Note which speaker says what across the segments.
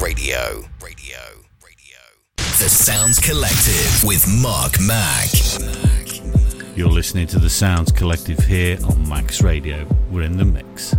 Speaker 1: Radio. Radio. Radio. The Sounds Collective with Mark Mac.
Speaker 2: You're listening to the Sounds Collective here on Max Radio. We're in the mix.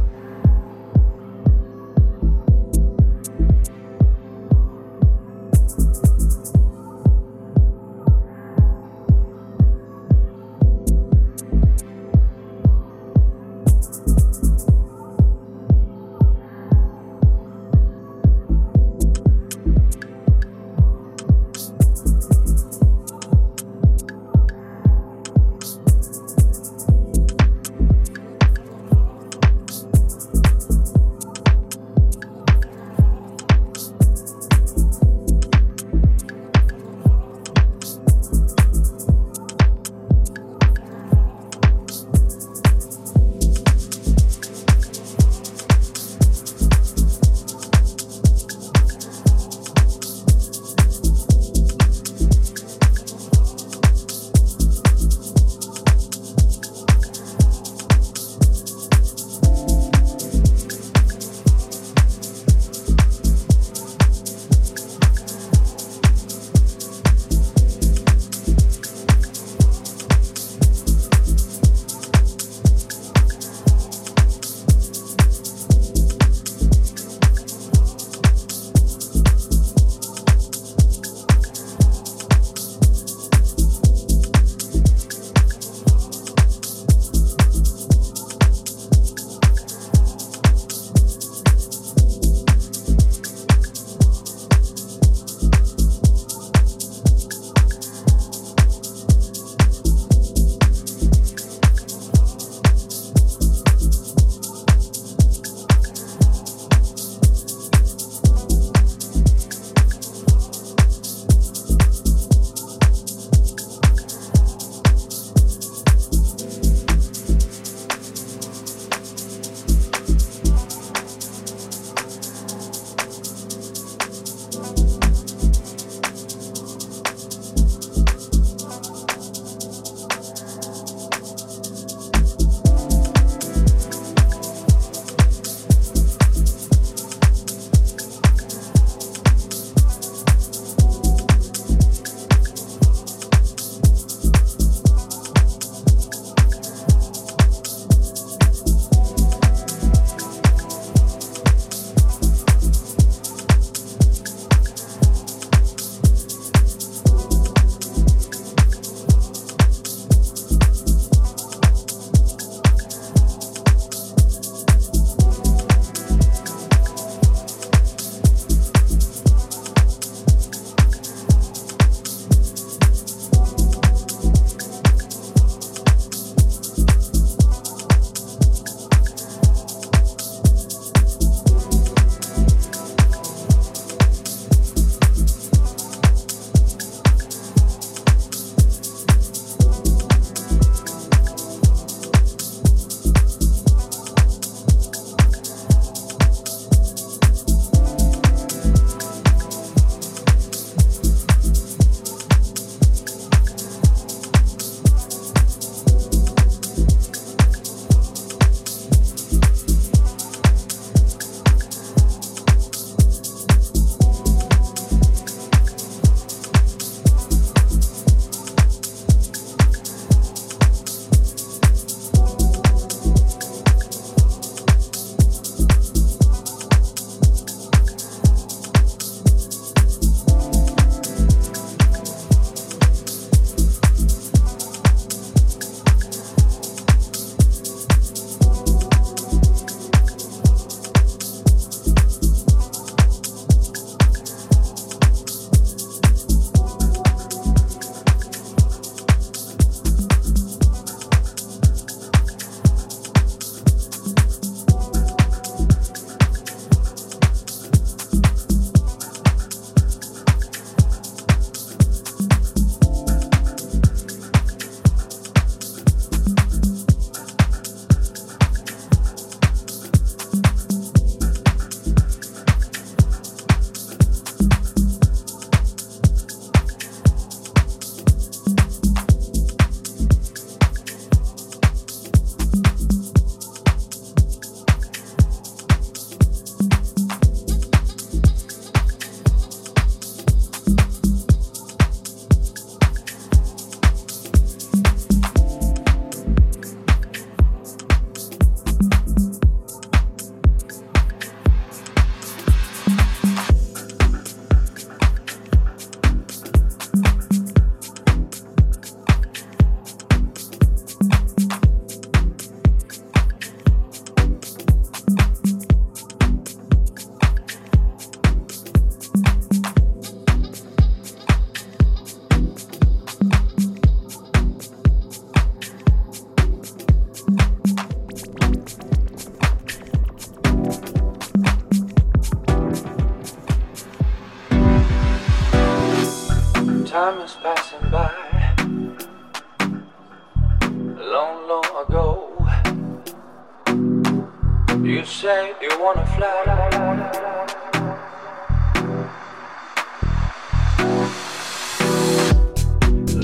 Speaker 3: say you wanna fly.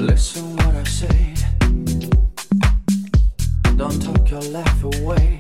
Speaker 3: Listen what I say. Don't talk your life away.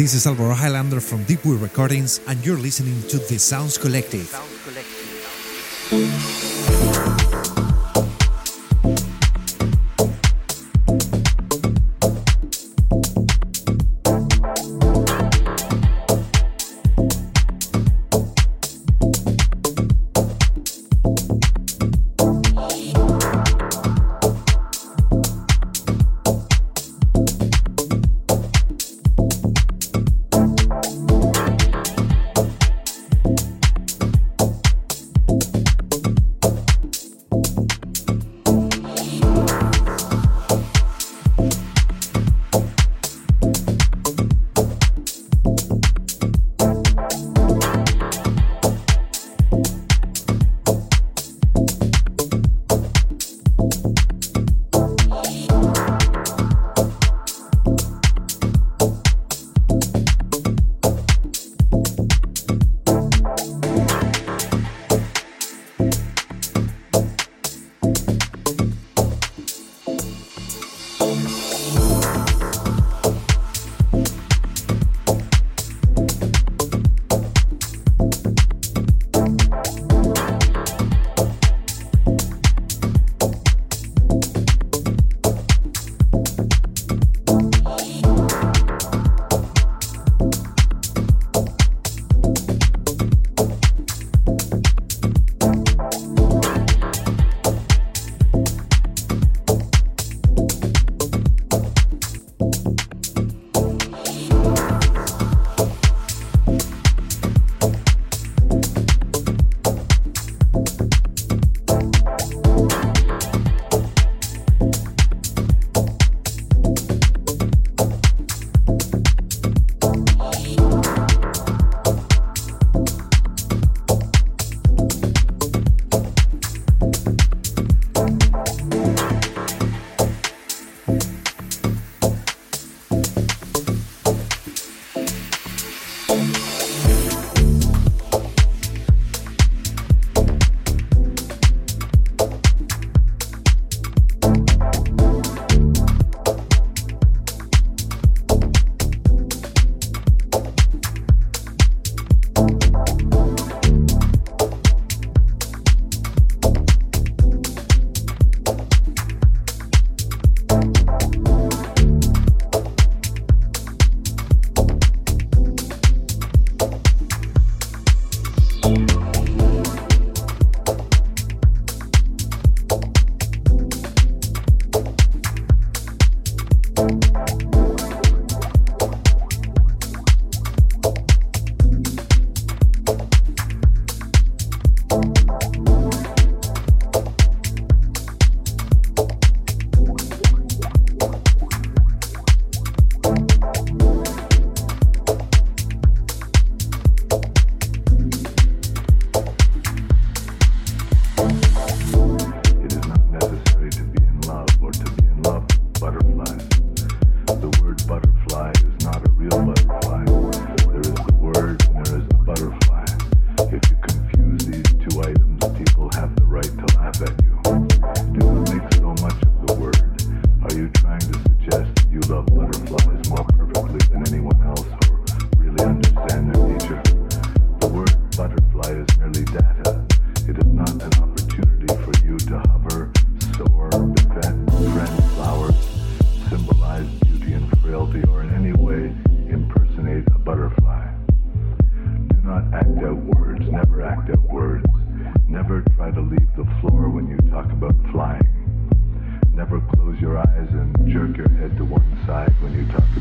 Speaker 4: This is Alvaro Highlander from Deepwit Recordings, and you're listening to The Sounds Collective. Sounds Collective.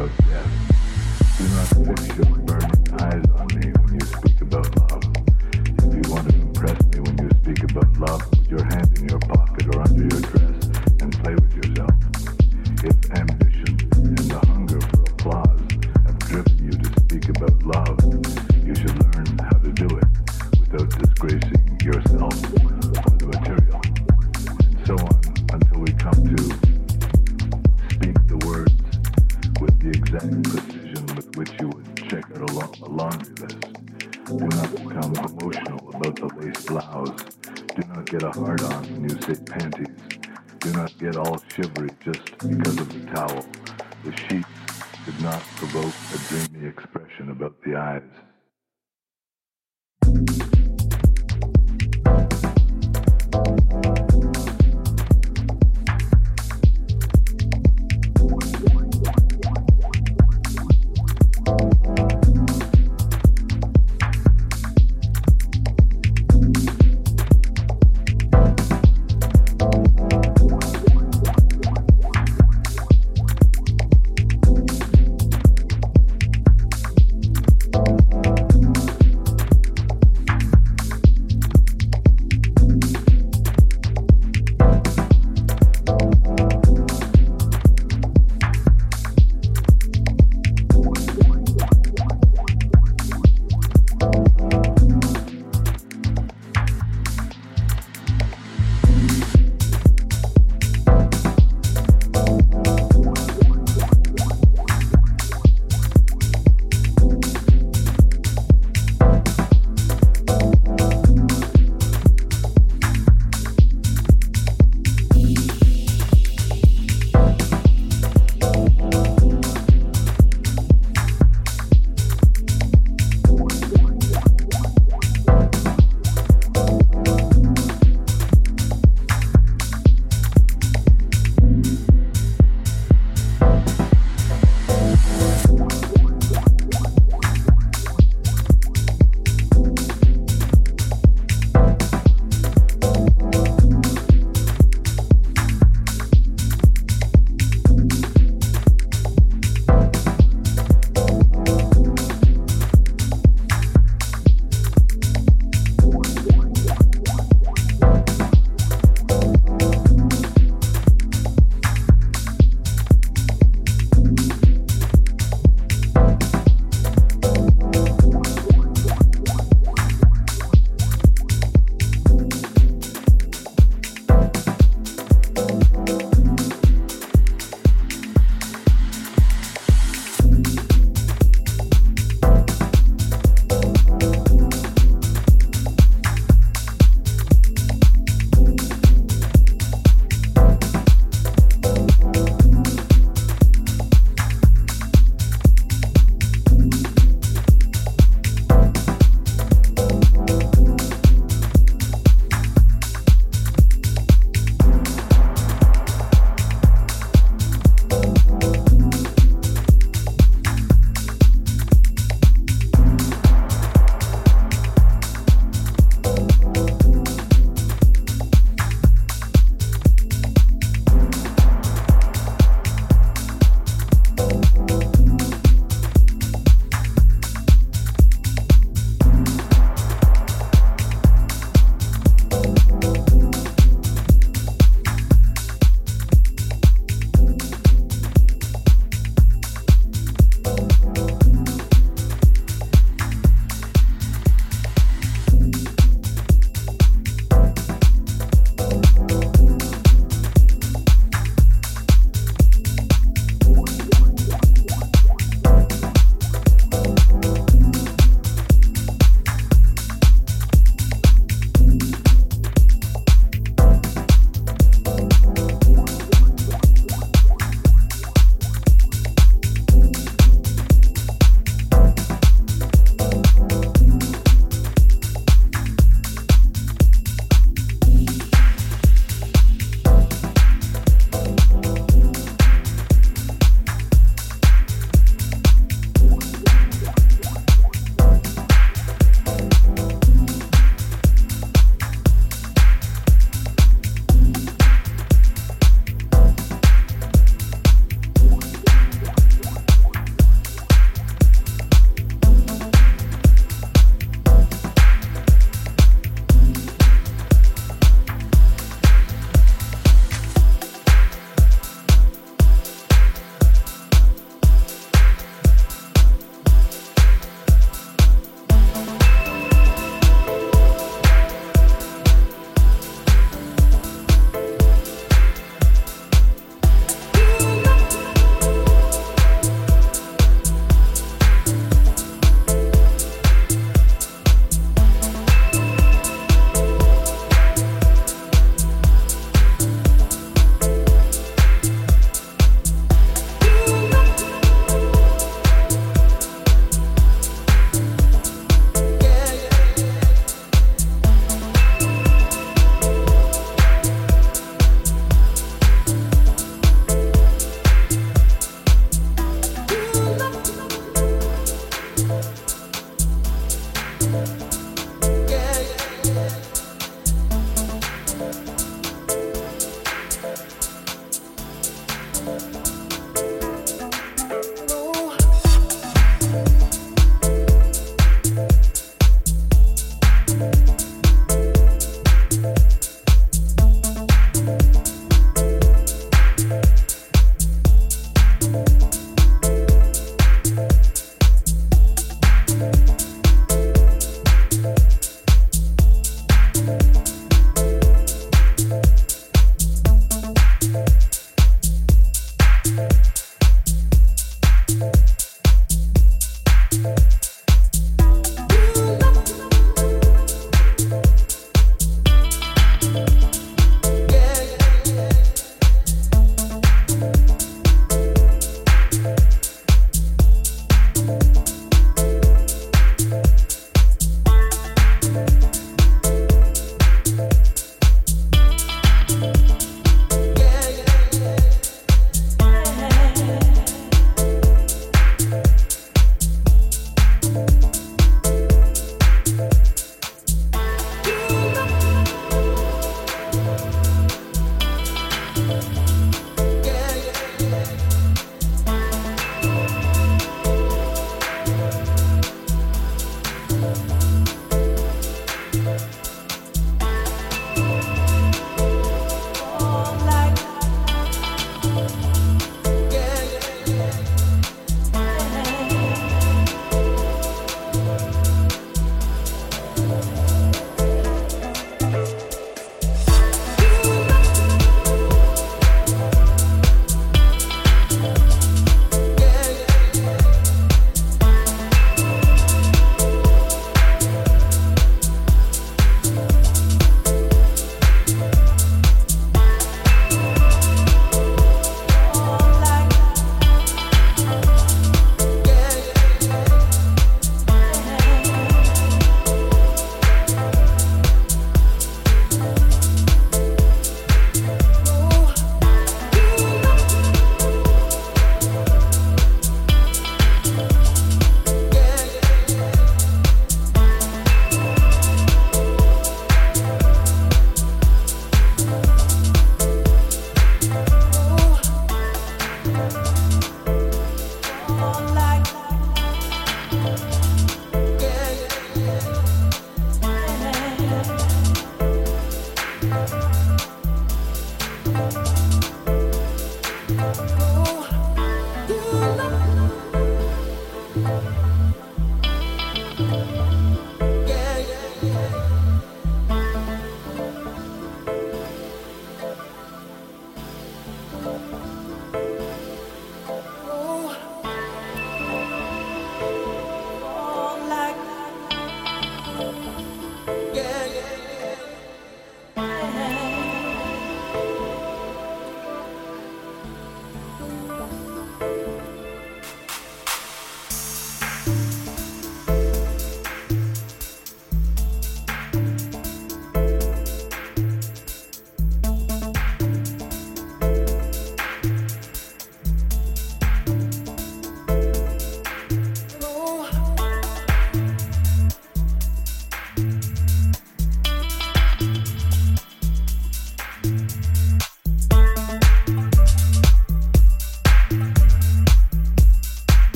Speaker 5: about that. Do not take.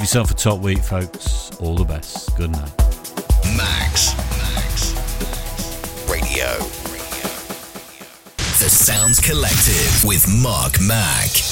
Speaker 2: Have yourself a top week, folks. All the best. Good night.
Speaker 1: Max. Max. Radio. Radio. The Sounds Collective with Mark Mac.